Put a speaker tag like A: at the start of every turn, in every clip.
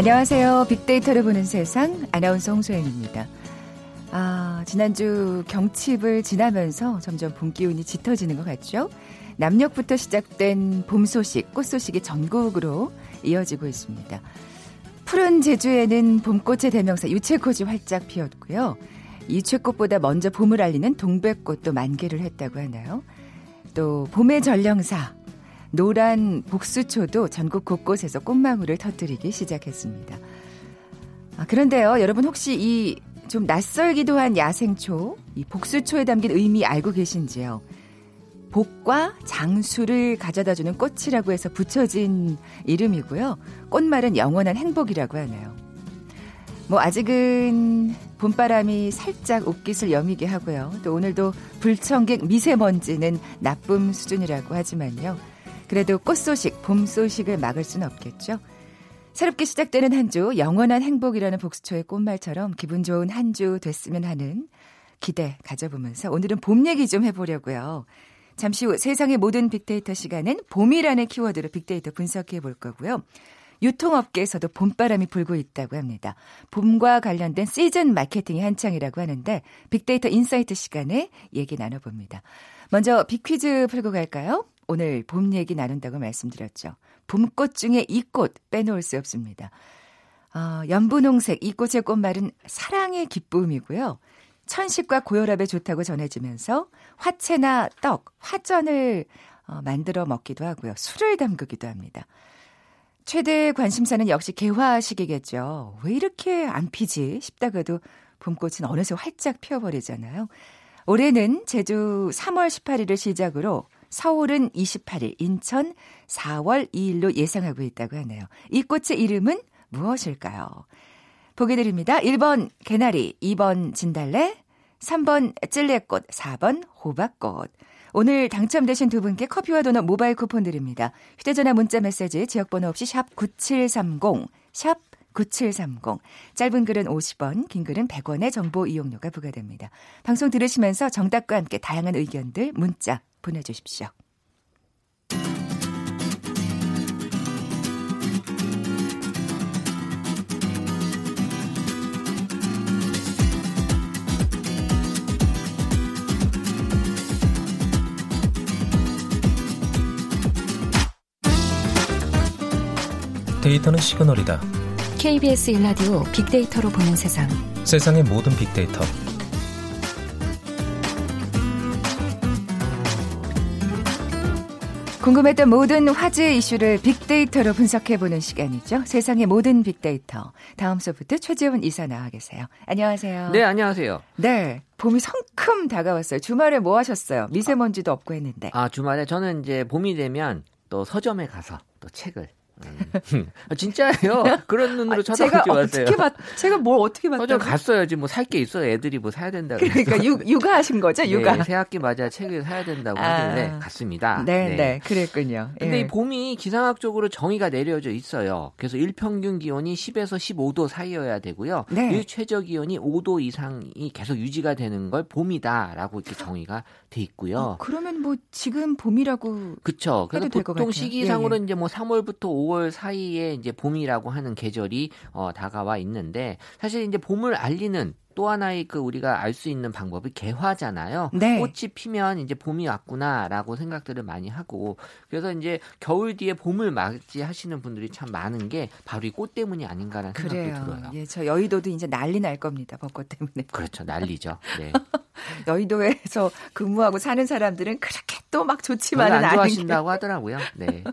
A: 안녕하세요. 빅데이터를 보는 세상 아나운서 홍소연입니다. 아, 지난주 경칩을 지나면서 점점 봄 기운이 짙어지는 것 같죠? 남녘부터 시작된 봄 소식, 꽃 소식이 전국으로 이어지고 있습니다. 푸른 제주에는 봄꽃의 대명사 유채꽃이 활짝 피었고요. 이채꽃보다 먼저 봄을 알리는 동백꽃도 만개를 했다고 하나요? 또 봄의 전령사 노란 복수초도 전국 곳곳에서 꽃망울을 터뜨리기 시작했습니다. 아, 그런데요, 여러분 혹시 이 좀 낯설기도 한 야생초, 이 복수초에 담긴 의미 알고 계신지요? 복과 장수를 가져다 주는 꽃이라고 해서 붙여진 이름이고요. 꽃말은 영원한 행복이라고 하네요. 뭐 아직은 봄바람이 살짝 옷깃을 여미게 하고요. 또 오늘도 불청객 미세먼지는 나쁨 수준이라고 하지만요. 그래도 꽃 소식, 봄 소식을 막을 수는 없겠죠. 새롭게 시작되는 한 주, 영원한 행복이라는 복수초의 꽃말처럼 기분 좋은 한 주 됐으면 하는 기대 가져보면서 오늘은 봄 얘기 좀 해보려고요. 잠시 후 세상의 모든 빅데이터 시간은 봄이라는 키워드로 빅데이터 분석해 볼 거고요. 유통업계에서도 봄바람이 불고 있다고 합니다. 봄과 관련된 시즌 마케팅이 한창이라고 하는데 빅데이터 인사이트 시간에 얘기 나눠봅니다. 먼저 빅퀴즈 풀고 갈까요? 오늘 봄 얘기 나눈다고 말씀드렸죠. 봄꽃 중에 이 꽃 빼놓을 수 없습니다. 어, 연분홍색 이 꽃의 꽃말은 사랑의 기쁨이고요. 천식과 고혈압에 좋다고 전해지면서 화채나 떡, 화전을 어, 만들어 먹기도 하고요. 술을 담그기도 합니다. 최대 관심사는 역시 개화 시기겠죠. 왜 이렇게 안 피지 싶다가도 봄꽃은 어느새 활짝 피어버리잖아요. 올해는 제주 3월 18일을 시작으로 서울은 28일, 인천 4월 2일로 예상하고 있다고 하네요. 이 꽃의 이름은 무엇일까요? 보기 드립니다. 1번 개나리, 2번 진달래, 3번 찔레꽃, 4번 호박꽃. 오늘 당첨되신 두 분께 커피와 도넛 모바일 쿠폰 드립니다. 휴대전화 문자 메시지 지역번호 없이 샵 9730, 샵 9730. 짧은 글은 50원, 긴 글은 100원의 정보 이용료가 부과됩니다. 방송 들으시면서 정답과 함께 다양한 의견들 문자 보내주십시오.
B: 데이터는 시그널이다.
C: KBS 일라디오 빅데이터로 보는 세상.
B: 세상의 모든 빅데이터.
A: 궁금했던 모든 화제 이슈를 빅데이터로 분석해보는 시간이죠. 세상의 모든 빅데이터. 다음 소프트 최재훈 이사 나와 계세요. 안녕하세요.
D: 네, 안녕하세요.
A: 네. 봄이 성큼 다가왔어요. 주말에 뭐 하셨어요? 미세먼지도 없고 했는데.
D: 아, 주말에 저는 이제 봄이 되면 또 서점에 가서 또 책을 음. 아, 진짜예요. 그런 눈으로 쳐다보지 마세요.
A: 어떻게 봤, 제가 뭘 어떻게 봤다고?
D: 어, 갔어야지. 뭐 살 게 있어. 애들이 뭐 사야 된다.
A: 그러니까 육, 육아하신 거죠, 네, 육아.
D: 네, 새 학기 맞아 책을 사야 된다고 아, 하길래 갔습니다.
A: 네, 네, 네. 그랬군요.
D: 근데 예. 이 봄이 기상학적으로 정의가 내려져 있어요. 그래서 일평균 기온이 10에서 15도 사이여야 되고요. 네. 일 최저 기온이 5도 이상이 계속 유지가 되는 걸 봄이다라고 이렇게 정의가 돼 있고요. 어,
A: 그러면 뭐 지금 봄이라고
D: 그렇죠. 그래서 보통 시기상으로 예, 예. 이제 뭐 3월부터 5월 사이에 이제 봄이라고 하는 계절이 어, 다가와 있는데 사실 이제 봄을 알리는 또 하나의 그 우리가 알 수 있는 방법이 개화잖아요. 네. 꽃이 피면 이제 봄이 왔구나라고 생각들을 많이 하고 그래서 이제 겨울 뒤에 봄을 맞이하시는 분들이 참 많은 게 바로 이 꽃 때문이 아닌가라는 그래요. 생각도 들어요.
A: 예, 저 여의도도 이제 난리 날 겁니다. 벚꽃 때문에.
D: 그렇죠. 난리죠. 네.
A: 여의도에서 근무하고 사는 사람들은 그렇게 또 막 좋지만은
D: 안 좋아하신다고 하더라고요. 네.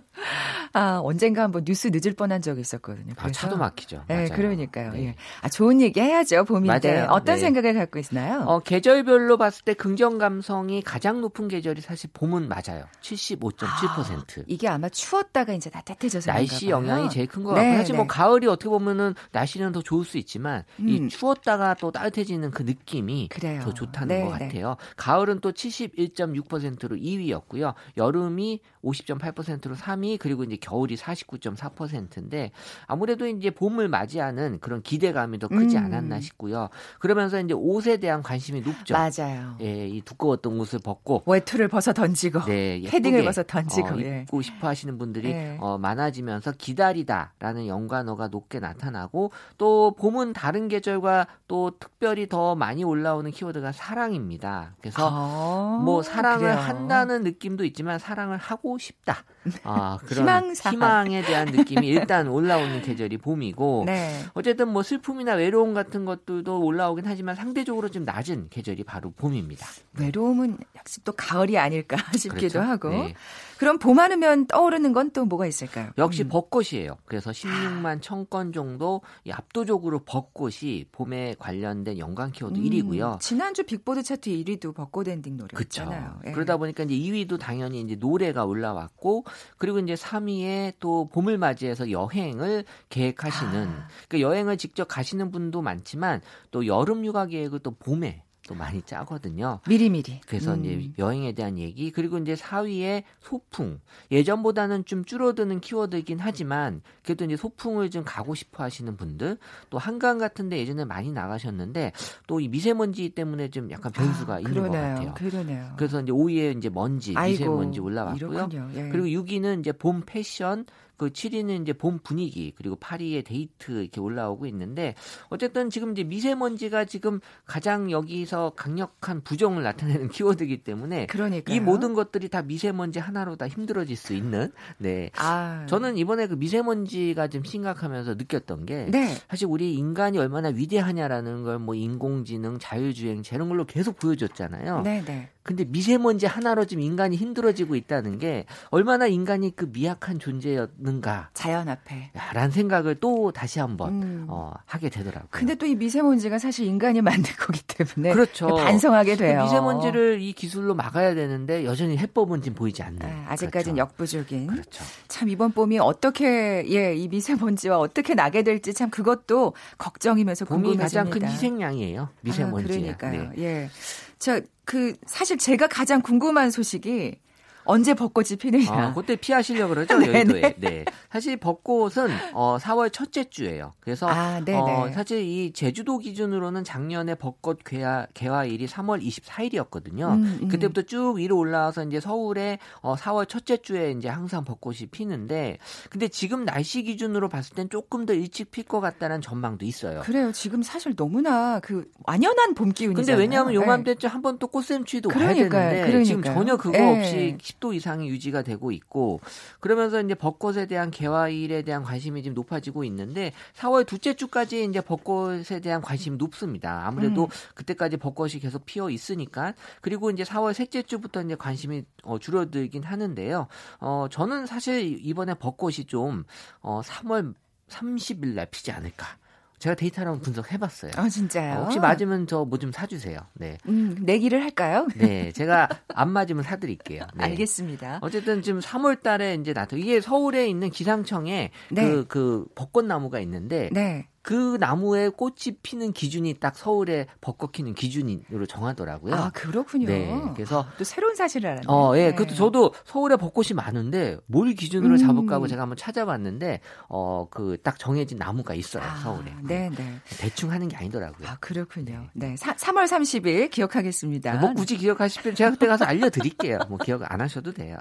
A: 아 언젠가 한번 뉴스 늦을 뻔한 적이 있었거든요.
D: 아, 차도 막히죠.
A: 네, 맞아요. 그러니까요. 네. 예. 아 좋은 얘기 해야죠. 봄인데 맞아요. 어떤 네. 생각을 갖고 있나요?
D: 어, 계절별로 봤을 때 긍정 감성이 가장 높은 계절이 사실 봄은 맞아요. 75.7%. 아,
A: 이게 아마 추웠다가 이제 따뜻해져서
D: 날씨 영향이 제일 큰것 네, 같고 사실 뭐 네. 가을이 어떻게 보면은 날씨는 더 좋을 수 있지만 음. 이 추웠다가 또 따뜻해지는 그 느낌이 그래요. 더 좋다는 네, 것 네. 같아요. 가을은 또 71.6%로 2위 2위였고요. 여름이 50.8%로 3위 그리고 이제 겨울이 49.4%인데 아무래도 이제 봄을 맞이하는 그런 기대감이 더 크지
A: 음.
D: 않았나 싶고요. 그러면서 이제 옷에 대한 관심이 높죠.
A: 맞아요.
D: 예, 이 두꺼웠던 옷을 벗고
A: 외투를 벗어 던지고
D: 네,
A: 패딩을
D: 예쁘게,
A: 벗어 던지고
D: 어,
A: 예.
D: 입고 싶어 하시는 분들이
A: 예.
D: 어, 많아지면서 기다리다라는 연관어가 높게 나타나고 또 봄은 다른 계절과 또 특별히 더 많이 올라오는 키워드가 사랑입니다. 그래서
A: 아,
D: 뭐 사랑을
A: 그래요.
D: 한다는 느낌도 있지만 사랑을 하고 싶다. 아, 그런
A: 희망사항.
D: 희망 에 대한 느낌이 일단 올라오는 계절이 봄이고
A: 네.
D: 어쨌든 뭐 슬픔이나 외로움 같은 것들도 올라오긴 하지만 상대적으로 좀 낮은 계절이 바로 봄입니다.
A: 외로움은 역시 또 가을이 아닐까 싶기도
D: 그렇죠?
A: 하고.
D: 네.
A: 그럼 봄 하면 떠오르는 건 또 뭐가 있을까요?
D: 역시
A: 음.
D: 벚꽃이에요. 그래서 16만 천건 정도 이 압도적으로 벚꽃이 봄에 관련된 연관 키워드
A: 음,
D: 1위고요.
A: 지난주 빅보드 차트 1위도 벚꽃 엔딩
D: 그렇죠.
A: 노래였잖아요. 예.
D: 그러다 보니까 이제 2위도 당연히 이제 노래가 올라왔고 그리고 이제 3위에 또 봄을 맞이해서 여행을 계획하시는
A: 아.
D: 그 여행을 직접 가시는 분도 많지만 또 여름 휴가 계획을 또 봄에 또 많이 짜거든요.
A: 미리미리.
D: 그래서
A: 음.
D: 이제 여행에 대한 얘기 그리고 이제 4위에 소풍 예전보다는 좀 줄어드는 키워드이긴 하지만 그래도 이제 소풍을 좀 가고 싶어 하시는 분들 또 한강 같은 데 예전에 많이 나가셨는데 또 이 미세먼지 때문에 좀 약간 변수가
A: 아,
D: 있는
A: 그러네요.
D: 것 같아요.
A: 그러네요.
D: 그래서 이제 5위에 이제 먼지
A: 아이고,
D: 미세먼지 올라왔고요.
A: 예.
D: 그리고 6위는 이제 봄 패션 그 7위는 이제 봄 분위기 그리고 8위에 데이트 이렇게 올라오고 있는데 어쨌든 지금 이제 미세먼지가 지금 가장 여기서 강력한 부정을 나타내는 키워드이기 때문에
A: 그러니까요.
D: 이 모든 것들이 다 미세먼지 하나로 다 힘들어질 수 있는 네
A: 아,
D: 저는 이번에 그 미세먼지가 좀 심각하면서 느꼈던 게
A: 네.
D: 사실 우리 인간이 얼마나 위대하냐라는 걸 뭐 인공지능, 자율주행 이런 걸로 계속 보여줬잖아요.
A: 네, 네.
D: 근데 미세먼지 하나로 지금 인간이 힘들어지고 있다는 게 얼마나 인간이 그 미약한 존재였는가.
A: 자연 앞에.
D: 라는 생각을 또 다시 한번
A: 음.
D: 어, 하게 되더라고요.
A: 근데 또 이 미세먼지가 사실 인간이 만든 거기 때문에
D: 그렇죠.
A: 반성하게 돼요.
D: 미세먼지를 이 기술로 막아야 되는데 여전히 해법은 지금 보이지 않는.
A: 아, 아직까지는
D: 그렇죠.
A: 역부족인.
D: 그렇죠.
A: 참 이번 봄이 어떻게 예, 이 미세먼지와 어떻게 나게 될지 참 그것도 걱정이면서
D: 봄이
A: 궁금해집니다.
D: 가장 큰 희생양이에요. 미세먼지.
A: 아, 그러니까요. 예. 자, 그 사실 제가 가장 궁금한 소식이 언제 벚꽃이 피느냐.
D: 아, 그때 피하시려고 그러죠,
A: 네네.
D: 여의도에. 네. 사실 벚꽃은 어 4월 첫째 주예요. 그래서
A: 아, 네네.
D: 어 사실 이 제주도 기준으로는 작년에 벚꽃 개화 개화일이 3월 24일이었거든요.
A: 음, 음.
D: 그때부터 쭉 위로 올라와서 이제 서울에 어 4월 첫째 주에 이제 항상 벚꽃이 피는데 근데 지금 날씨 기준으로 봤을 땐 조금 더 일찍 필 것 같다는 전망도 있어요.
A: 그래요. 지금 사실 너무나 그 완연한 봄 기운이잖아요.
D: 근데 왜냐하면
A: 예.
D: 요맘때쯤 한 번 또 꽃샘추위도 와야
A: 그러니까요,
D: 되는데 지금
A: 그러니까요.
D: 전혀 그거
A: 예.
D: 없이 10도 이상이 유지가 되고 있고 그러면서 이제 벚꽃에 대한 개화일에 대한 관심이 지금 높아지고 있는데 4월 둘째 주까지 이제 벚꽃에 대한 관심이 높습니다. 아무래도
A: 음.
D: 그때까지 벚꽃이 계속 피어 있으니까 그리고 이제 4월 셋째 주부터 이제 관심이 어, 줄어들긴 하는데요. 어 저는 사실 이번에 벚꽃이 좀 어, 3월 30일 날 피지 않을까. 제가 데이터를 한번 분석해봤어요.
A: 아, 진짜요?
D: 어, 혹시 맞으면 저 뭐 좀 사주세요. 네.
A: 음, 내기를 할까요?
D: 네. 제가 안 맞으면 사드릴게요. 네.
A: 알겠습니다.
D: 어쨌든 지금 3월 달에 이제 나타 이게 서울에 있는 기상청에
A: 네.
D: 그, 그 벚꽃나무가 있는데
A: 네.
D: 그 나무에 꽃이 피는 기준이 딱 서울에 벚꽃 피는 기준으로 정하더라고요.
A: 아, 그렇군요.
D: 네. 그래서
A: 또 새로운 사실을 알았네요.
D: 어, 예.
A: 네.
D: 그것도 저도 서울에 벚꽃이 많은데 뭘 기준으로
A: 음.
D: 잡을까 하고 제가 한번 찾아봤는데 어, 그 딱 정해진 나무가 있어요.
A: 아,
D: 서울에.
A: 네, 네.
D: 대충 하는 게 아니더라고요.
A: 아, 그렇군요. 네. 사, 3월 30일 기억하겠습니다.
D: 뭐 굳이 기억하실 필요 제가 그때 가서 알려드릴게요. 뭐 기억 안 하셔도 돼요.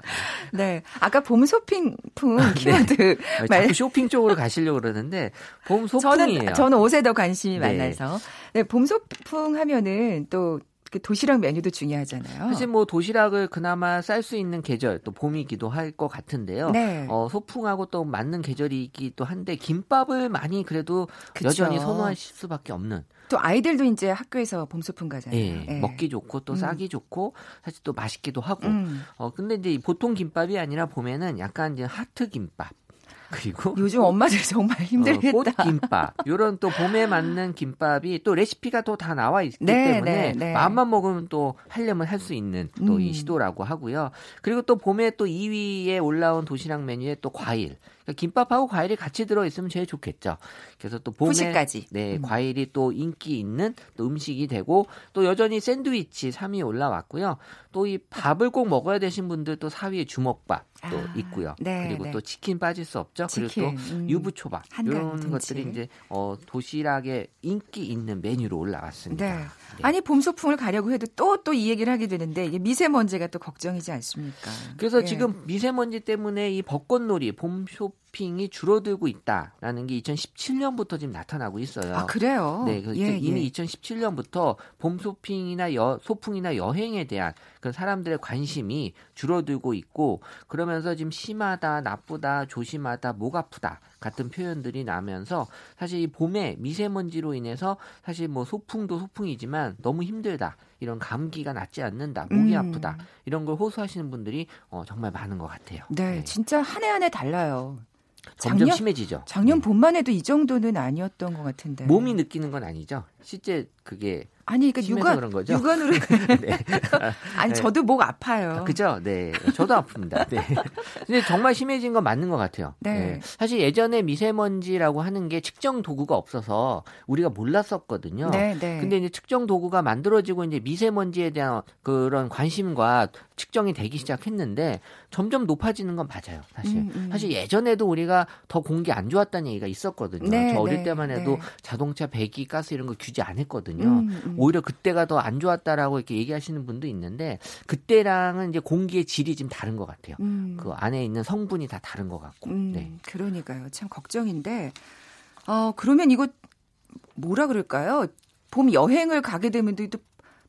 A: 네. 아까 봄 소핑풍 키워드
D: 네.
A: 말
D: 쇼핑 쪽으로 가시려고 그러는데 봄 소풍이 에요.
A: 저는 옷에 더 관심이
D: 네.
A: 많아서. 네, 봄 소풍 하면은 또그 도시락 메뉴도 중요하잖아요.
D: 사실 뭐 도시락을 그나마 쌀 수 있는 계절 또 봄이기도 할 것 같은데요.
A: 네.
D: 어, 소풍하고 또 맞는 계절이기도 한데 김밥을 많이 그래도
A: 그쵸.
D: 여전히 선호하실 수밖에 없는.
A: 또 아이들도 이제 학교에서 봄 소풍 가잖아요.
D: 예,
A: 예.
D: 먹기 좋고 또
A: 음.
D: 싸기 좋고 사실 또 맛있기도 하고.
A: 음.
D: 어 근데 이제 보통 김밥이 아니라 보면은 약간 이제 하트 김밥. 그리고
A: 요즘 엄마들 정말 힘들겠다.
D: 어, 꽃김밥. 요런 또 봄에 맞는 김밥이 또 레시피가 또 다 나와 있기
A: 네,
D: 때문에
A: 네, 네.
D: 마음만 먹으면 또 하려면 할 수 있는 또이
A: 음.
D: 시도라고 하고요. 그리고 또 봄에 또 2위에 올라온 도시락 메뉴에 또 과일. 그러니까 김밥하고 과일이 같이 들어 있으면 제일 좋겠죠. 그래서 또 봄에
A: 후식까지.
D: 네,
A: 음.
D: 과일이 또 인기 있는 또 음식이 되고 또 여전히 샌드위치 3위 올라왔고요. 또 이 밥을 꼭 먹어야 되신 분들 또 4위에 주먹밥 또
A: 아,
D: 있고요.
A: 네,
D: 그리고
A: 네.
D: 또 치킨 빠질 수 없죠. 그리고
A: 치킨,
D: 또
A: 음.
D: 유부초밥 이런. 것들이 이제 어 도시락에 인기 있는 메뉴로 올라왔습니다.
A: 네.
D: 네.
A: 아니 봄 소풍을 가려고 해도 또 또 이 얘기를 하게 되는데 미세먼지가 또 걱정이지 않습니까?
D: 그래서
A: 예.
D: 지금 미세먼지 때문에 이 벚꽃놀이 봄 쇼핑이 줄어들고 있다라는 게 2017년부터 지금 나타나고 있어요.
A: 아 그래요?
D: 네, 그
A: 예,
D: 이미
A: 예.
D: 2017년부터 봄 쇼핑이나 여, 소풍이나 여행에 대한 그 사람들의 관심이 줄어들고 있고 그러면서 지금 심하다, 나쁘다, 조심하다, 목 아프다 같은 표현들이 나면서 사실 이 봄에 미세먼지로 인해서 사실 뭐 소풍도 소풍이지만 너무 힘들다. 이런 감기가 낫지 않는다. 목이
A: 음.
D: 아프다. 이런 걸 호소하시는 분들이 어, 정말 많은 것 같아요.
A: 네, 진짜 한 해 한 해 달라요.
D: 점점
A: 작년-
D: 심해지죠.
A: 작년
D: 네.
A: 봄만 해도 이 정도는 아니었던 것 같은데.
D: 몸이 느끼는 건 아니죠. 실제 그게
A: 아니 그러니까 육안
D: 그런 거죠?
A: 육안으로
D: 네.
A: 아니
D: 네.
A: 저도 목 아파요.
D: 아, 그죠? 네. 저도 아픕니다. 네. 근데 정말 심해진 건 맞는 것 같아요.
A: 네.
D: 사실 예전에 미세먼지라고 하는 게 측정 도구가 없어서 우리가 몰랐었거든요.
A: 네, 네.
D: 근데 이제 측정 도구가 만들어지고 이제 미세먼지에 대한 그런 관심과 측정이 되기 시작했는데 점점 높아지는 건 맞아요. 사실.
A: 음, 음.
D: 사실 예전에도 우리가 더 공기 안 좋았다는 얘기가 있었거든요.
A: 네,
D: 저 어릴
A: 네,
D: 때만 해도
A: 네.
D: 자동차 배기 가스 이런 거 규제 안 했거든요.
A: 음, 음.
D: 오히려 그때가 더 안 좋았다라고 이렇게 얘기하시는 분도 있는데 그때랑은 이제 공기의 질이 좀 다른 것 같아요.
A: 음.
D: 그 안에 있는 성분이 다 다른 것 같고.
A: 음,
D: 네.
A: 그러니까요. 참 걱정인데, 어, 그러면 이거 뭐라 그럴까요? 봄 여행을 가게 되면 또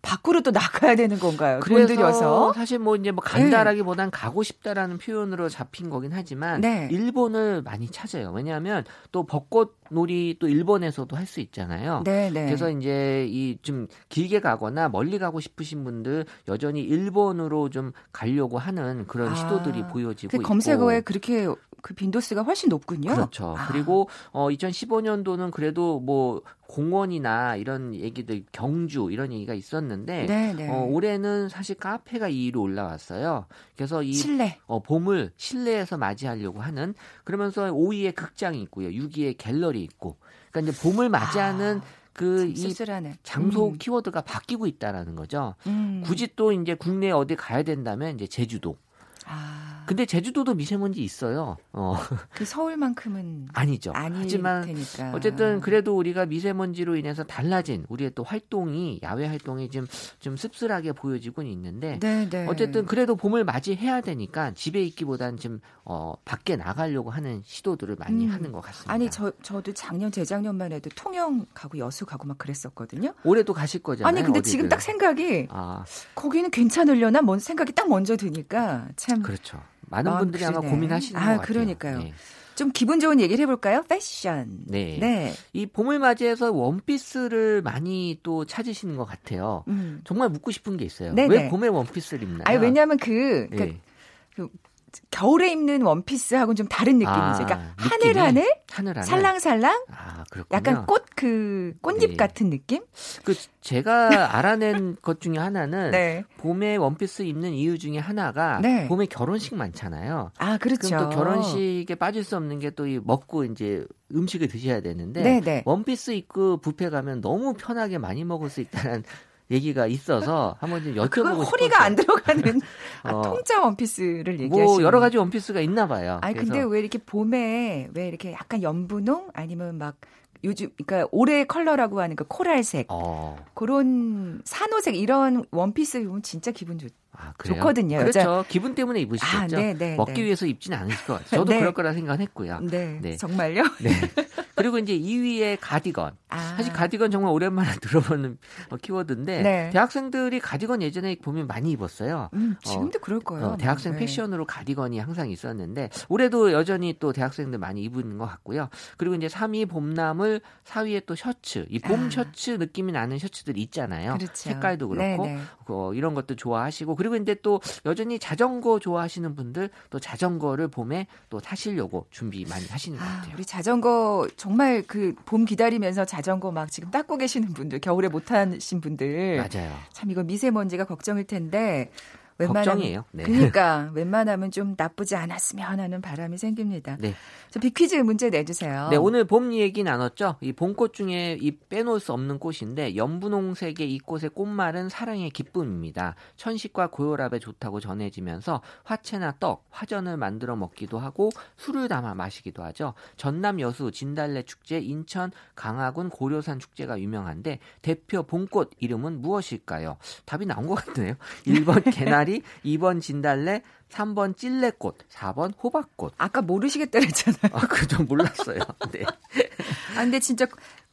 A: 밖으로 또 나가야 되는 건가요? 돈
D: 그래서
A: 들여서?
D: 사실 뭐 이제 뭐 간다라기보단 가고 싶다라는 표현으로 잡힌 거긴 하지만
A: 네.
D: 일본을 많이 찾아요. 왜냐하면 또 벚꽃 놀이 또 일본에서도 할 수 있잖아요.
A: 네, 네.
D: 그래서 이제 이 좀 길게 가거나 멀리 가고 싶으신 분들 여전히 일본으로 좀 가려고 하는 그런
A: 아,
D: 시도들이 보여지고
A: 그
D: 있고
A: 검색어에 그렇게 그 빈도수가 훨씬 높군요.
D: 그렇죠.
A: 아.
D: 그리고 어 2015년도는 그래도 뭐 공원이나 이런 얘기들 경주 이런 얘기가 있었는데
A: 네, 네.
D: 어 올해는 사실 카페가 2위로 올라왔어요. 그래서 이
A: 실내.
D: 어, 봄을 실내에서 맞이하려고 하는 그러면서 5위에 극장이 있고요. 6위에 갤러리 있고. 그러니까 이제 봄을 맞이하는 그참이
A: 씁쓸하네.
D: 장소
A: 음.
D: 키워드가 바뀌고 있다라는 거죠.
A: 음.
D: 굳이 또 이제 국내 어디 가야 된다면 이제 제주도.
A: 아,
D: 근데 제주도도 미세먼지 있어요. 어,
A: 그 서울만큼은
D: 아니죠. 하지만
A: 테니까.
D: 어쨌든 그래도 우리가 미세먼지로 인해서 달라진 우리의 또 활동이 야외 활동이 좀 좀 씁쓸하게 보여지고는 있는데
A: 네, 네.
D: 어쨌든 그래도 봄을 맞이해야 되니까 집에 있기보단 좀 어, 밖에 나가려고 하는 시도들을 많이
A: 음.
D: 하는 것 같습니다.
A: 아니 저 저도 작년 재작년만 해도 통영 가고 여수 가고 막 그랬었거든요.
D: 올해도 가실 거잖아요.
A: 아니 근데
D: 어디든.
A: 지금 딱 생각이
D: 아
A: 거기는 괜찮으려나 뭔 생각이 딱 먼저 드니까 참좀
D: 그렇죠. 많은
A: 마음
D: 분들이 아마
A: 그러네.
D: 고민하시는
A: 아,
D: 것 같아요.
A: 그러니까요.
D: 네.
A: 기분 좋은 얘기를 해볼까요? 패션.
D: 네.
A: 네.
D: 이 봄을 맞이해서 원피스를 많이 또 찾으시는 것 같아요.
A: 음.
D: 정말 묻고 싶은 게 있어요.
A: 네네.
D: 왜 봄에 원피스를 입나요?
A: 아니 왜냐하면 그 그러니까
D: 네.
A: 겨울에 입는 원피스하고는 좀 다른 느낌이죠.
D: 아,
A: 그러니까? 하늘하늘,
D: 하늘 안에
A: 살랑살랑,
D: 아.
A: 약간 꽃 그 꽃잎
D: 네.
A: 같은 느낌?
D: 그 제가 알아낸 것 중에 하나는
A: 네.
D: 봄에 원피스 입는 이유 중에 하나가
A: 네.
D: 봄에 결혼식 많잖아요.
A: 아 그렇죠.
D: 그럼 또 결혼식에 빠질 수 없는 게또이 먹고 이제 음식을 드셔야 되는데
A: 네네.
D: 원피스 입고 뷔페 가면 너무 편하게 많이 먹을 수 있다는 얘기가 있어서 한번 좀 여쭤보고
A: 그건. 허리가 안 들어가는 아,
D: 어.
A: 통짜 원피스를 얘기하시는.
D: 뭐 여러 가지 원피스가 있나 봐요.
A: 아니
D: 그래서
A: 근데 왜 이렇게 봄에 왜 이렇게 약간 연분홍 아니면 막 요즘 그러니까 올해 컬러라고 하는 그 코랄색
D: 어,
A: 그런 산호색 이런 원피스 입으면 진짜 기분 좋.
D: 아, 그래요?
A: 좋거든요,
D: 그렇죠.
A: 여자.
D: 기분 때문에 입으시겠죠.
A: 아, 네, 네,
D: 먹기
A: 네.
D: 위해서 입지는 않으실 것 같아요. 저도
A: 네.
D: 그럴 거라 생각했고요.
A: 네,
D: 네.
A: 정말요?
D: 네. 그리고 이제 2위에 가디건.
A: 아,
D: 사실 가디건 정말 오랜만에 들어보는 어, 키워드인데
A: 네.
D: 대학생들이 가디건 예전에 보면 많이 입었어요.
A: 음, 지금도 그럴 거예요.
D: 어, 대학생
A: 네.
D: 패션으로 가디건이 항상 있었는데 올해도 여전히 또 대학생들 많이 입은 것 같고요. 그리고 이제 3위 봄나물, 상을 사위에 또 셔츠, 이봄 아. 셔츠 느낌이 나는 셔츠들 있잖아요. 그렇죠. 색깔도 그렇고 어, 이런 것도 좋아하시고 그리고 이제 또 여전히 자전거 좋아하시는 분들 또 자전거를 봄에 또 타시려고 준비 많이 하시는 것 아, 같아요.
A: 우리 자전거 정말 그 봄 기다리면서 자전거 막 지금 닦고 계시는 분들, 겨울에 못 타신 분들
D: 맞아요.
A: 참 이거 미세먼지가 걱정일 텐데
D: 웬만하면, 걱정이에요. 네.
A: 그러니까 웬만하면 좀 나쁘지 않았으면 하는 바람이 생깁니다. 네. 저 비퀴즈 문제 내주세요.
D: 네, 오늘 봄 얘기 나눴죠. 이 봄꽃 중에 이 빼놓을 수 없는 꽃인데 연분홍색의 이 꽃의 꽃말은 사랑의 기쁨입니다. 천식과 고혈압에 좋다고 전해지면서 화채나 떡, 화전을 만들어 먹기도 하고 술을 담아 마시기도 하죠. 전남 여수 진달래 축제, 인천 강화군 고려산 축제가 유명한데 대표 봄꽃 이름은 무엇일까요? 답이 나온 것 같네요. 1번 개나리 개나리, 2번 진달래, 3번 찔레꽃, 4번 호박꽃.
A: 아까 모르시겠다 그랬잖아요.
D: 아, 그좀 몰랐어요. 네.
A: 아, 근데 진짜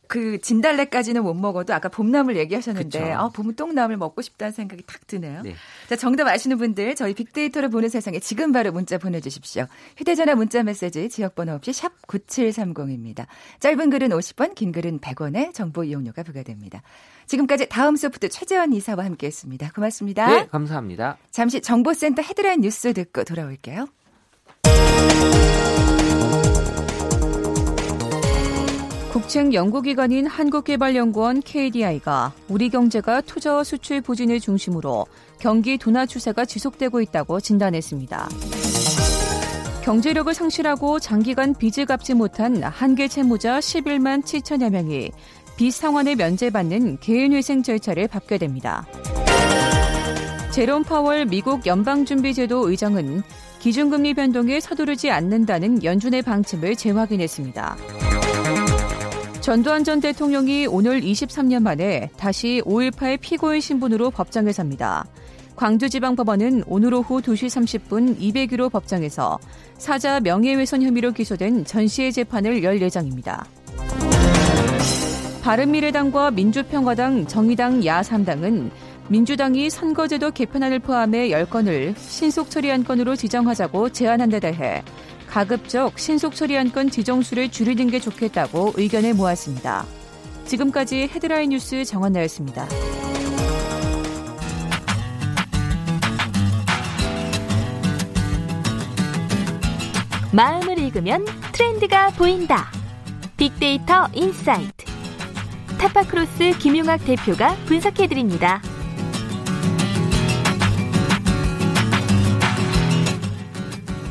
A: 그 진달래까지는 못 먹어도 아까 봄나물 얘기하셨는데 아, 봄은 똥나물 먹고 싶다는 생각이 탁 드네요. 네. 자, 정답 아시는 분들 저희 빅데이터를 보는 세상에 지금 바로 문자 보내주십시오. 휴대전화 문자 메시지 지역번호 없이 샵 9730입니다. 짧은 글은 50원, 긴 글은 100원에 정보 이용료가 부과됩니다. 지금까지 다음 소프트 최재원 이사와 함께했습니다. 고맙습니다.
D: 네, 감사합니다.
A: 잠시 정보센터 헤드라인 뉴스 듣고 돌아올게요.
C: 국책 연구기관인 한국개발연구원 KDI가 우리 경제가 투자와 수출 부진을 중심으로 경기 둔화 추세가 지속되고 있다고 진단했습니다. 경제력을 상실하고 장기간 빚을 갚지 못한 한계 채무자 11만 7천여 명이 빚 상환을 면제받는 개인회생 절차를 밟게 됩니다. 제롬 파월 미국 연방준비제도 의장은 기준금리 변동에 서두르지 않는다는 연준의 방침을 재확인했습니다. 전두환 전 대통령이 오늘 23년 만에 다시 5.18 피고인 신분으로 법정에 섭니다. 광주지방법원은 오늘 오후 2시 30분 201호 법정에서 사자 명예훼손 혐의로 기소된 전 씨의 재판을 열 예정입니다. 바른미래당과 민주평화당, 정의당, 야3당은 민주당이 선거제도 개편안을 포함해 10건을 신속 처리한 건으로 지정하자고 제안한 데 대해 가급적 신속 처리한 건 지정수를 줄이는 게 좋겠다고 의견을 모았습니다. 지금까지 헤드라인 뉴스 정원나였습니다.
E: 마음을 읽으면 트렌드가 보인다. 빅데이터 인사이트. 타파크로스 김용학 대표가 분석해드립니다.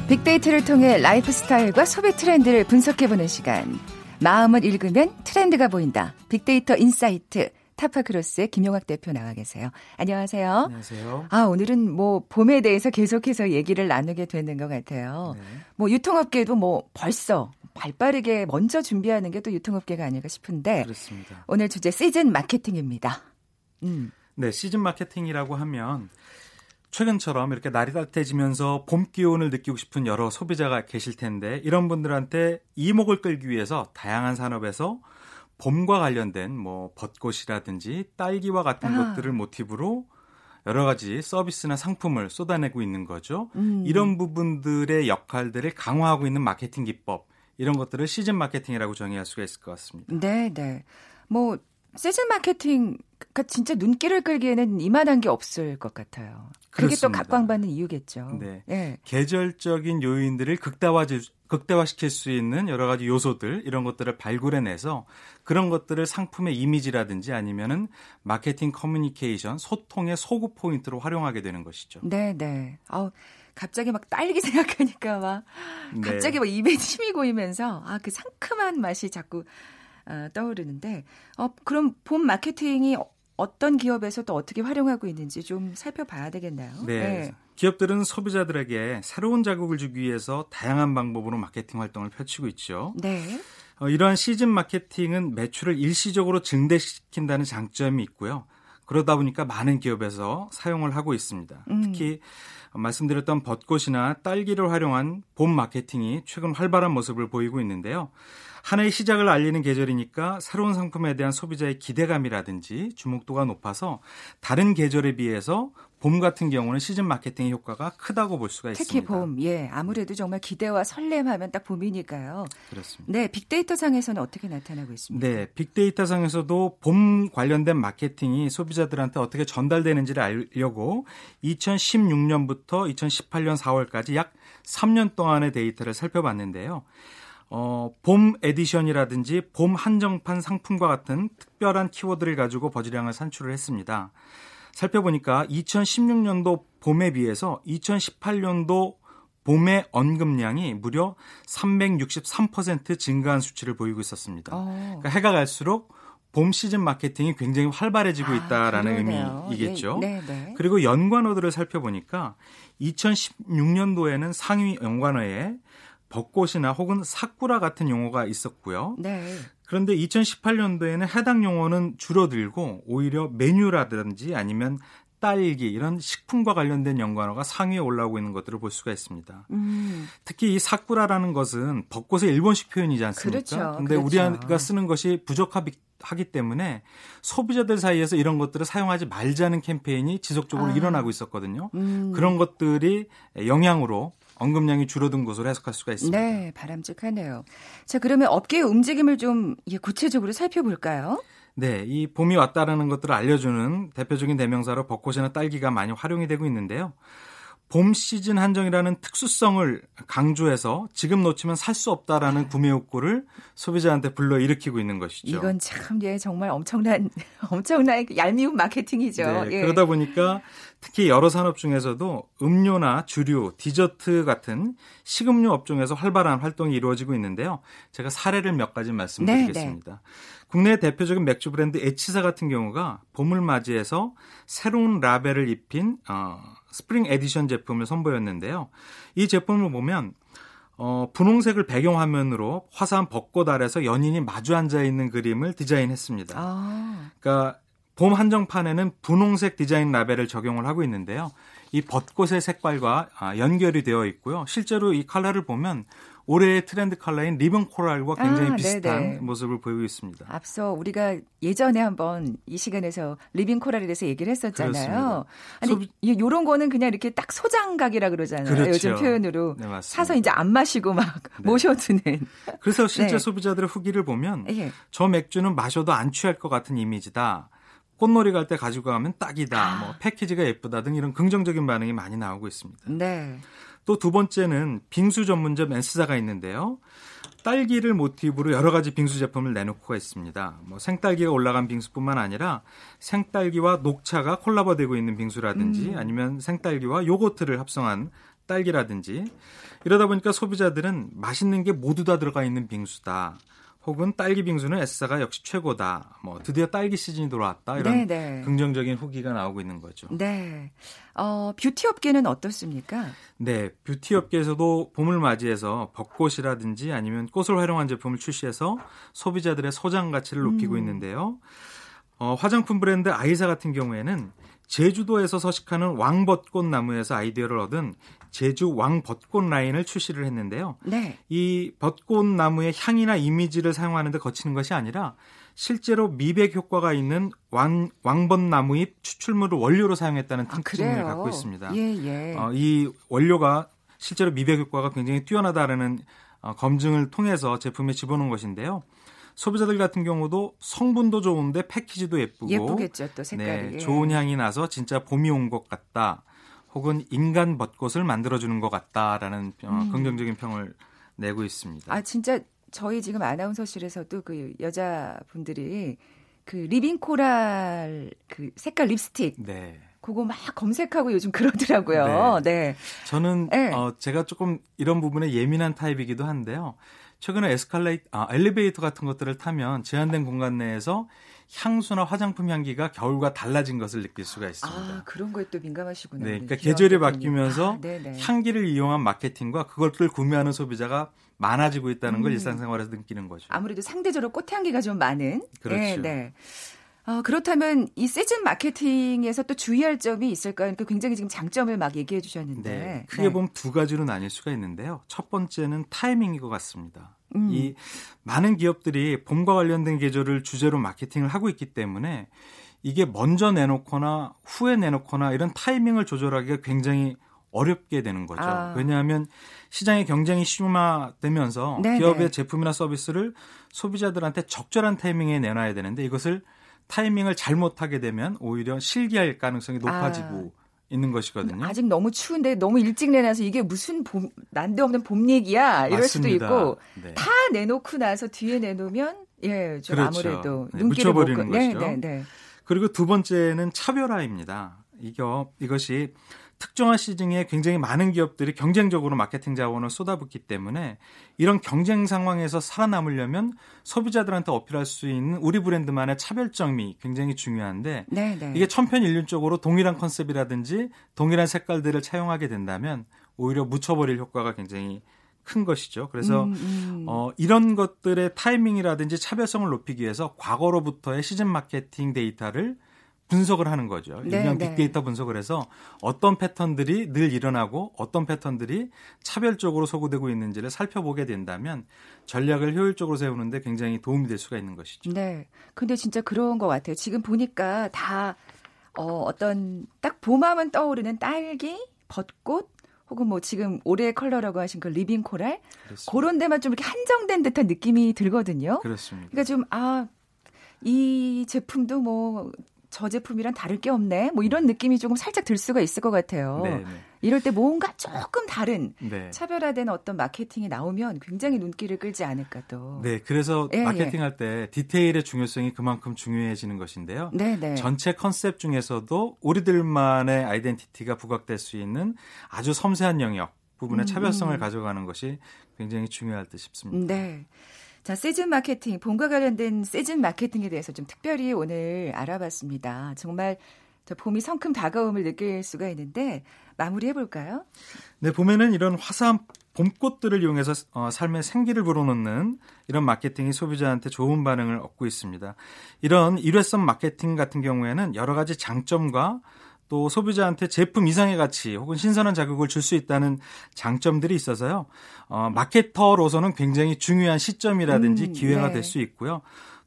A: 빅데이터를 통해 라이프 스타일과 소비 트렌드를 분석해보는 시간. 마음을 읽으면 트렌드가 보인다. 빅데이터 인사이트. 타파크로스의 김용학 대표 나와 계세요. 안녕하세요.
F: 안녕하세요.
A: 아, 오늘은 뭐 봄에 대해서 계속해서 얘기를 나누게 되는 것 같아요. 네. 뭐 유통업계도 뭐 벌써 발 빠르게 먼저 준비하는 게 또 유통업계가 아닐까 싶은데
F: 그렇습니다.
A: 오늘 주제 시즌 마케팅입니다.
F: 음. 네, 시즌 마케팅이라고 하면 최근처럼 이렇게 날이 따뜻해지면서 봄 기온을 느끼고 싶은 여러 소비자가 계실 텐데 이런 분들한테 이목을 끌기 위해서 다양한 산업에서 봄과 관련된 뭐 벚꽃이라든지 딸기와 같은 아. 것들을 모티브로 여러 가지 서비스나 상품을 쏟아내고 있는 거죠. 음. 이런 부분들의 역할들을 강화하고 있는 마케팅 기법 이런 것들을 시즌 마케팅이라고 정의할 수가 있을 것 같습니다.
A: 네, 네. 뭐 시즌 마케팅가 진짜 눈길을 끌기에는 이만한 게 없을 것 같아요. 그게 또 각광받는 이유겠죠.
F: 네. 네. 계절적인 요인들을 극대화 극대화시킬 수 있는 여러 가지 요소들 이런 것들을 발굴해내서 그런 것들을 상품의 이미지라든지 아니면은 마케팅 커뮤니케이션 소통의 소구 포인트로 활용하게 되는 것이죠.
A: 네, 네. 아 갑자기 막 딸기 생각하니까 막 네. 갑자기 막 입에 침이 고이면서 아 그 상큼한 맛이 자꾸 어, 떠오르는데 어 그럼 봄 마케팅이 어떤 기업에서 또 어떻게 활용하고 있는지 좀 살펴봐야 되겠나요?
F: 네. 네. 기업들은 소비자들에게 새로운 자극을 주기 위해서 다양한 방법으로 마케팅 활동을 펼치고 있죠.
A: 네.
F: 어, 이러한 시즌 마케팅은 매출을 일시적으로 증대시킨다는 장점이 있고요. 그러다 보니까 많은 기업에서 사용을 하고 있습니다. 음. 특히 말씀드렸던 벚꽃이나 딸기를 활용한 봄 마케팅이 최근 활발한 모습을 보이고 있는데요. 한 해의 시작을 알리는 계절이니까 새로운 상품에 대한 소비자의 기대감이라든지 주목도가 높아서 다른 계절에 비해서 봄 같은 경우는 시즌 마케팅의 효과가 크다고 볼 수가
A: 특히
F: 있습니다.
A: 봄, 예, 아무래도 정말 기대와 설렘하면 딱 봄이니까요.
F: 그렇습니다.
A: 네, 빅데이터 상에서는 어떻게 나타나고 있습니까?
F: 네, 빅데이터 상에서도 봄 관련된 마케팅이 소비자들한테 어떻게 전달되는지를 알려고 2016년부터 2018년 4월까지 약 3년 동안의 데이터를 살펴봤는데요. 어, 봄 edition이라든지 봄 한정판 상품과 같은 특별한 키워드를 가지고 buzz량을 산출을 했습니다. 살펴보니까 2016년도 봄에 비해서 2018년도 봄의 언급량이 무려 363% 증가한 수치를 보이고 있었습니다.
A: 어.
F: 그러니까 해가 갈수록 봄 시즌 마케팅이 굉장히 활발해지고
A: 아,
F: 있다라는
A: 그러네요.
F: 의미이겠죠.
A: 네, 네.
F: 그리고 연관어들을 살펴보니까 2016년도에는 상위 연관어에 벚꽃이나 혹은 사쿠라 같은 용어가 있었고요.
A: 네.
F: 그런데 2018년도에는 해당 용어는 줄어들고 오히려 메뉴라든지 아니면 딸기 이런 식품과 관련된 연관어가 상위에 올라오고 있는 것들을 볼 수가 있습니다.
A: 음,
F: 특히 이 사쿠라라는 것은 벚꽃의 일본식 표현이지 않습니까?
A: 그렇죠.
F: 근데
A: 그렇죠.
F: 우리가 쓰는 것이 부족하기 때문에 소비자들 사이에서 이런 것들을 사용하지 말자는 캠페인이 지속적으로
A: 아.
F: 일어나고 있었거든요.
A: 음.
F: 그런 것들이 영향으로 언급량이 줄어든 것으로 해석할 수가 있습니다.
A: 네, 바람직하네요. 자, 그러면 업계의 움직임을 좀 예, 구체적으로 살펴볼까요?
F: 네, 이 봄이 왔다라는 것들을 알려주는 대표적인 대명사로 벚꽃이나 딸기가 많이 활용이 되고 있는데요. 봄 시즌 한정이라는 특수성을 강조해서 지금 놓치면 살 수 없다라는 구매 욕구를 소비자한테 불러 일으키고 있는 것이죠.
A: 이건 참, 예, 정말 엄청난, 엄청난 얄미운 마케팅이죠.
F: 네,
A: 예.
F: 그러다 보니까 특히 여러 산업 중에서도 음료나 주류, 디저트 같은 식음료 업종에서 활발한 활동이 이루어지고 있는데요. 제가 사례를 몇 가지 말씀드리겠습니다.
A: 네,
F: 국내 대표적인 맥주 브랜드 H사 같은 경우가 봄을 맞이해서 새로운 라벨을 입힌 어, spring edition 제품을 선보였는데요. 이 제품을 보면 어, 분홍색을 배경화면으로 화사한 벚꽃 아래서 연인이 마주 앉아 있는 그림을 디자인했습니다.
A: 아,
F: 그러니까 봄 한정판에는 분홍색 디자인 라벨을 적용을 하고 있는데요. 이 벚꽃의 색깔과 아, 연결이 되어 있고요. 실제로 이 컬러를 보면 올해의 트렌드 컬러인 living coral과 굉장히
A: 아,
F: 비슷한. 모습을 보이고 있습니다.
A: 앞서 우리가 예전에 한번 이 시간에서 living coral에 대해서 얘기를 했었잖아요.
F: 그렇습니다.
A: 아니,
F: 소비-
A: 이- 요런 거는 그냥 이렇게 딱 소장각이라 그러잖아요.
F: 그렇죠.
A: 요즘 표현으로.
F: 네, 맞습니다.
A: 사서 이제 안 마시고 막 모셔두는.
F: 그래서 실제
A: 네.
F: 소비자들의 후기를 보면
A: 예.
F: 저 맥주는 마셔도 안 취할 것 같은 이미지다. 꽃놀이 갈 때 가지고 가면 딱이다.
A: 아.
F: 뭐 패키지가 예쁘다 등 이런 긍정적인 반응이 많이 나오고 있습니다.
A: 네.
F: 또 두 번째는 빙수 전문점 엔스사가 있는데요. 딸기를 모티브로 여러 가지 빙수 제품을 내놓고 있습니다. 뭐 생딸기가 올라간 빙수뿐만 아니라 생딸기와 녹차가 콜라보되고 있는 빙수라든지
A: 음.
F: 아니면 생딸기와 요거트를 합성한 딸기라든지 이러다 보니까 소비자들은 맛있는 게 모두 다 들어가 있는 빙수다. 혹은 딸기 빙수는 S사가 역시 최고다. 뭐 드디어 딸기 시즌이 돌아왔다. 이런
A: 네네.
F: 긍정적인 후기가 나오고 있는 거죠.
A: 네. 어, 뷰티 업계는 어떻습니까?
F: 네, 뷰티 업계에서도 봄을 맞이해서 벚꽃이라든지 아니면 꽃을 활용한 제품을 출시해서 소비자들의 소장 가치를 높이고
A: 음.
F: 있는데요. 어, 화장품 브랜드 아이사 같은 경우에는 제주도에서 서식하는 왕벚꽃 나무에서 아이디어를 얻은 제주 왕 벚꽃 라인을 출시를 했는데요.
A: 네.
F: 이 벚꽃 나무의 향이나 이미지를 사용하는데 거치는 것이 아니라 실제로 미백 효과가 있는 왕, 왕벚나무잎 추출물을 원료로 사용했다는
A: 아,
F: 특징을
A: 그래요.
F: 갖고 있습니다.
A: 예, 예.
F: 어, 이 원료가 실제로 미백 효과가 굉장히 뛰어나다라는 어, 검증을 통해서 제품에 집어넣은 것인데요. 소비자들 같은 경우도 성분도 좋은데 패키지도 예쁘고
A: 예쁘겠죠, 또 색깔이.
F: 네,
A: 예.
F: 좋은 향이 나서 진짜 봄이 온 것 같다. 혹은 인간 벚꽃을 만들어주는 것 같다라는 어,
A: 음.
F: 긍정적인 평을 내고 있습니다.
A: 아 진짜 저희 지금 아나운서실에서도 그 여자분들이 그 living coral 그 색깔 립스틱
F: 네.
A: 그거 막 검색하고 요즘 그러더라고요. 네.
F: 저는
A: 네.
F: 어, 제가 조금 이런 부분에 예민한 타입이기도 한데요. 최근에 에스컬레이 아, 엘리베이터 같은 것들을 타면 제한된 공간 내에서 향수나 화장품 향기가 겨울과 달라진 것을 느낄 수가 있습니다.
A: 아 그런 거에 또 민감하시구나.
F: 네, 그러니까 계절이. 바뀌면서
A: 아.
F: 향기를 이용한 마케팅과 그것을 구매하는 소비자가 많아지고 있다는 걸
A: 음.
F: 일상생활에서 느끼는 거죠.
A: 아무래도 상대적으로 꽃향기가 좀 많은.
F: 그렇죠.
A: 네, 네. 어, 그렇다면 이 시즌 마케팅에서 또 주의할 점이 있을까요? 그러니까 굉장히 지금 장점을 막 얘기해 주셨는데.
F: 네, 크게 보면 두 가지로 나뉠 수가 있는데요. 첫 번째는 타이밍인 것 같습니다.
A: 음.
F: 이 많은 기업들이 봄과 관련된 계절을 주제로 마케팅을 하고 있기 때문에 이게 먼저 내놓거나 후에 내놓거나 이런 타이밍을 조절하기가 굉장히 어렵게 되는 거죠. 아. 왜냐하면 시장의 경쟁이 심화되면서 네네. 기업의 제품이나 서비스를 소비자들한테 적절한 타이밍에 내놔야 되는데 이것을 타이밍을 잘못하게 되면 오히려 실기할 가능성이 높아지고 아. 있는 것이거든요.
A: 아직 너무 추운데 너무 일찍 내놔서 이게 무슨 봄, 난데없는 봄 얘기야 이럴 맞습니다. 수도 있고 네. 다 내놓고 나서 뒤에 내놓으면 예, 좀 그렇죠. 아무래도
F: 네, 눈길을 묻혀버리는 못... 네, 것이죠. 네, 네, 그리고 두 번째는 차별화입니다. 이거 이것이 특정한 시즌에 굉장히 많은 기업들이 경쟁적으로 마케팅 자원을 쏟아붓기 때문에 이런 경쟁 상황에서 살아남으려면 소비자들한테 어필할 수 있는 우리 브랜드만의 차별점이 굉장히 중요한데 네네. 네. 이게 천편일률적으로 동일한 컨셉이라든지 동일한 색깔들을 차용하게 된다면 오히려 묻혀버릴 효과가 굉장히 큰 것이죠. 그래서 음, 음. 어, 이런 것들의 타이밍이라든지 차별성을 높이기 위해서 과거로부터의 시즌 마케팅 데이터를 분석을 하는 거죠. 네, 일명 네. 빅데이터 분석을 해서 어떤 패턴들이 늘 일어나고 어떤 패턴들이 차별적으로 소구되고 있는지를 살펴보게 된다면 전략을 효율적으로 세우는데 굉장히 도움이 될 수가 있는 것이죠.
A: 네. 근데 진짜 그런 것 같아요. 지금 보니까 다 어, 어떤 딱 봄하면 떠오르는 딸기, 벚꽃, 혹은 뭐 지금 올해 컬러라고 하신 그 living coral 그렇습니다. 그런 데만 좀 이렇게 한정된 듯한 느낌이 들거든요.
F: 그렇습니다.
A: 그러니까 좀 아 이 제품도 뭐 저 제품이랑 다를 게 없네. 뭐 이런 느낌이 조금 살짝 들 수가 있을 것 같아요. 네네. 네. 이럴 때 뭔가 조금 다른 네. 차별화된 어떤 마케팅이 나오면 굉장히 눈길을 끌지 않을까 또.
F: 네, 그래서 예, 마케팅할 예. 때 디테일의 중요성이 그만큼 중요해지는 것인데요. 네네. 네. 전체 컨셉 중에서도 우리들만의 identity가 부각될 수 있는 아주 섬세한 영역 부분의 음, 차별성을 음. 가져가는 것이 굉장히 중요할 듯 싶습니다.
A: 네. 자, 시즌 마케팅, 봄과 관련된 시즌 마케팅에 대해서 좀 특별히 오늘 알아봤습니다. 정말 저 봄이 성큼 다가옴을 느낄 수가 있는데 마무리해 볼까요?
F: 네, 봄에는 이런 화사한 봄꽃들을 이용해서 어, 삶의 생기를 불어넣는 이런 마케팅이 소비자한테 좋은 반응을 얻고 있습니다. 이런 일회성 마케팅 같은 경우에는 여러 가지 장점과 또 소비자한테 제품 이상의 가치 혹은 신선한 자극을 줄 수 있다는 장점들이 있어서요. 어, 마케터로서는 굉장히 중요한 시점이라든지 음, 기회가 네. 될수 있고요.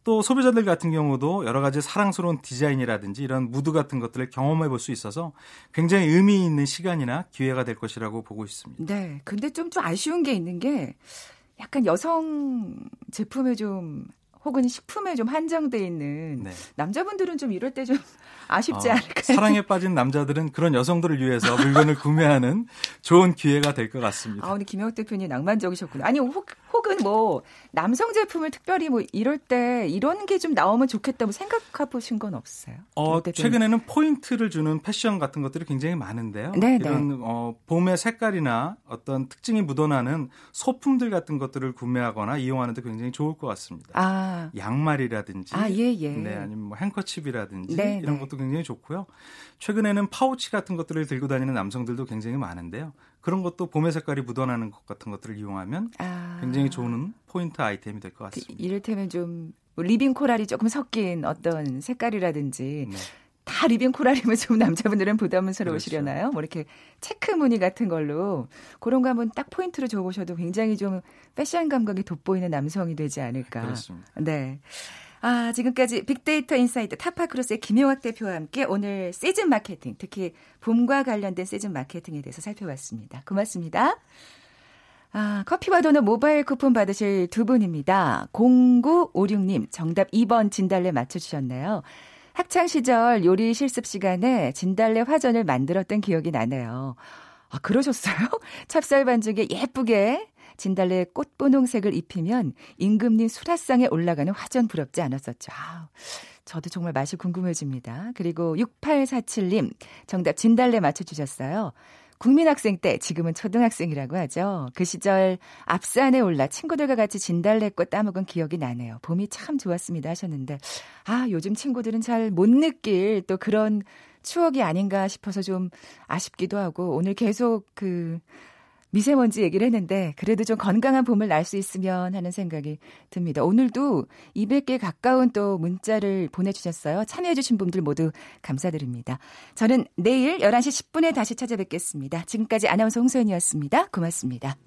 F: 또 소비자들 같은 경우도 여러 가지 사랑스러운 디자인이라든지 이런 무드 같은 것들을 경험해 볼 수 있어서 굉장히 의미 있는 시간이나 기회가 될 것이라고 보고 있습니다.
A: 네. 근데 좀, 좀 아쉬운 게 있는 게 약간 여성 제품에 좀 혹은 식품에 좀 한정돼 있는 네. 남자분들은 좀 이럴 때 좀 아쉽지 어, 않을까요?
F: 사랑에 빠진 남자들은 그런 여성들을 위해서 물건을 구매하는 좋은 기회가 될 것 같습니다.
A: 아, 오늘 김영욱 대표님 낭만적이셨군요. 아니 혹, 혹은 뭐 남성 제품을 특별히 뭐 이럴 때 이런 게 좀 나오면 좋겠다고 생각해 보신 건 없어요?
F: 어, 최근에는 포인트를 주는 패션 같은 것들이 굉장히 많은데요. 네, 네. 이런 어, 봄의 색깔이나 어떤 특징이 묻어나는 소품들 같은 것들을 구매하거나 이용하는데 굉장히 좋을 것 같습니다. 아. 양말이라든지 아, 예, 예. 네, 아니면 뭐 행커칩이라든지 네, 이런 네. 것도 굉장히 좋고요. 최근에는 파우치 같은 것들을 들고 다니는 남성들도 굉장히 많은데요. 그런 것도 봄의 색깔이 묻어나는 것 같은 것들을 이용하면 아. 굉장히 좋은 포인트 아이템이 될 것 같습니다.
A: 그 이를테면 좀뭐 living coral이 조금 섞인 어떤 색깔이라든지 네. 다 living coral이면 좀 남자분들은 부담스러우시려나요? 그렇죠. 뭐 이렇게 체크 무늬 같은 걸로 그런 거 한번 딱 포인트로 줘보셔도 굉장히 좀 패션 감각이 돋보이는 남성이 되지 않을까.
F: 그렇습니다.
A: 네. 아, 지금까지 빅데이터 인사이트 타파크로스의 김용학 대표와 함께 오늘 시즌 마케팅, 특히 봄과 관련된 시즌 마케팅에 대해서 살펴봤습니다. 고맙습니다. 아, 커피와 도넛 모바일 쿠폰 받으실 두 분입니다. 0956님, 정답 2번 진달래 맞춰주셨네요. 학창 시절 요리 실습 시간에 진달래 화전을 만들었던 기억이 나네요. 아, 그러셨어요? 찹쌀 반죽에 예쁘게 진달래 꽃분홍색을 입히면 임금님 수라상에 올라가는 화전 부럽지 않았었죠. 아, 저도 정말 맛이 궁금해집니다. 그리고 6847님 정답 진달래 맞춰주셨어요. 국민학생 때 지금은 초등학생이라고 하죠. 그 시절 앞산에 올라 친구들과 같이 진달래꽃 따먹은 기억이 나네요. 봄이 참 좋았습니다 하셨는데 아 요즘 친구들은 잘 못 느낄 또 그런 추억이 아닌가 싶어서 좀 아쉽기도 하고 오늘 계속 그 미세먼지 얘기를 했는데 그래도 좀 건강한 봄을 날 수 있으면 하는 생각이 듭니다. 오늘도 200개 가까운 또 문자를 보내주셨어요. 참여해주신 분들 모두 감사드립니다. 저는 내일 11시 10분에 다시 찾아뵙겠습니다. 지금까지 아나운서 홍소연이었습니다. 고맙습니다.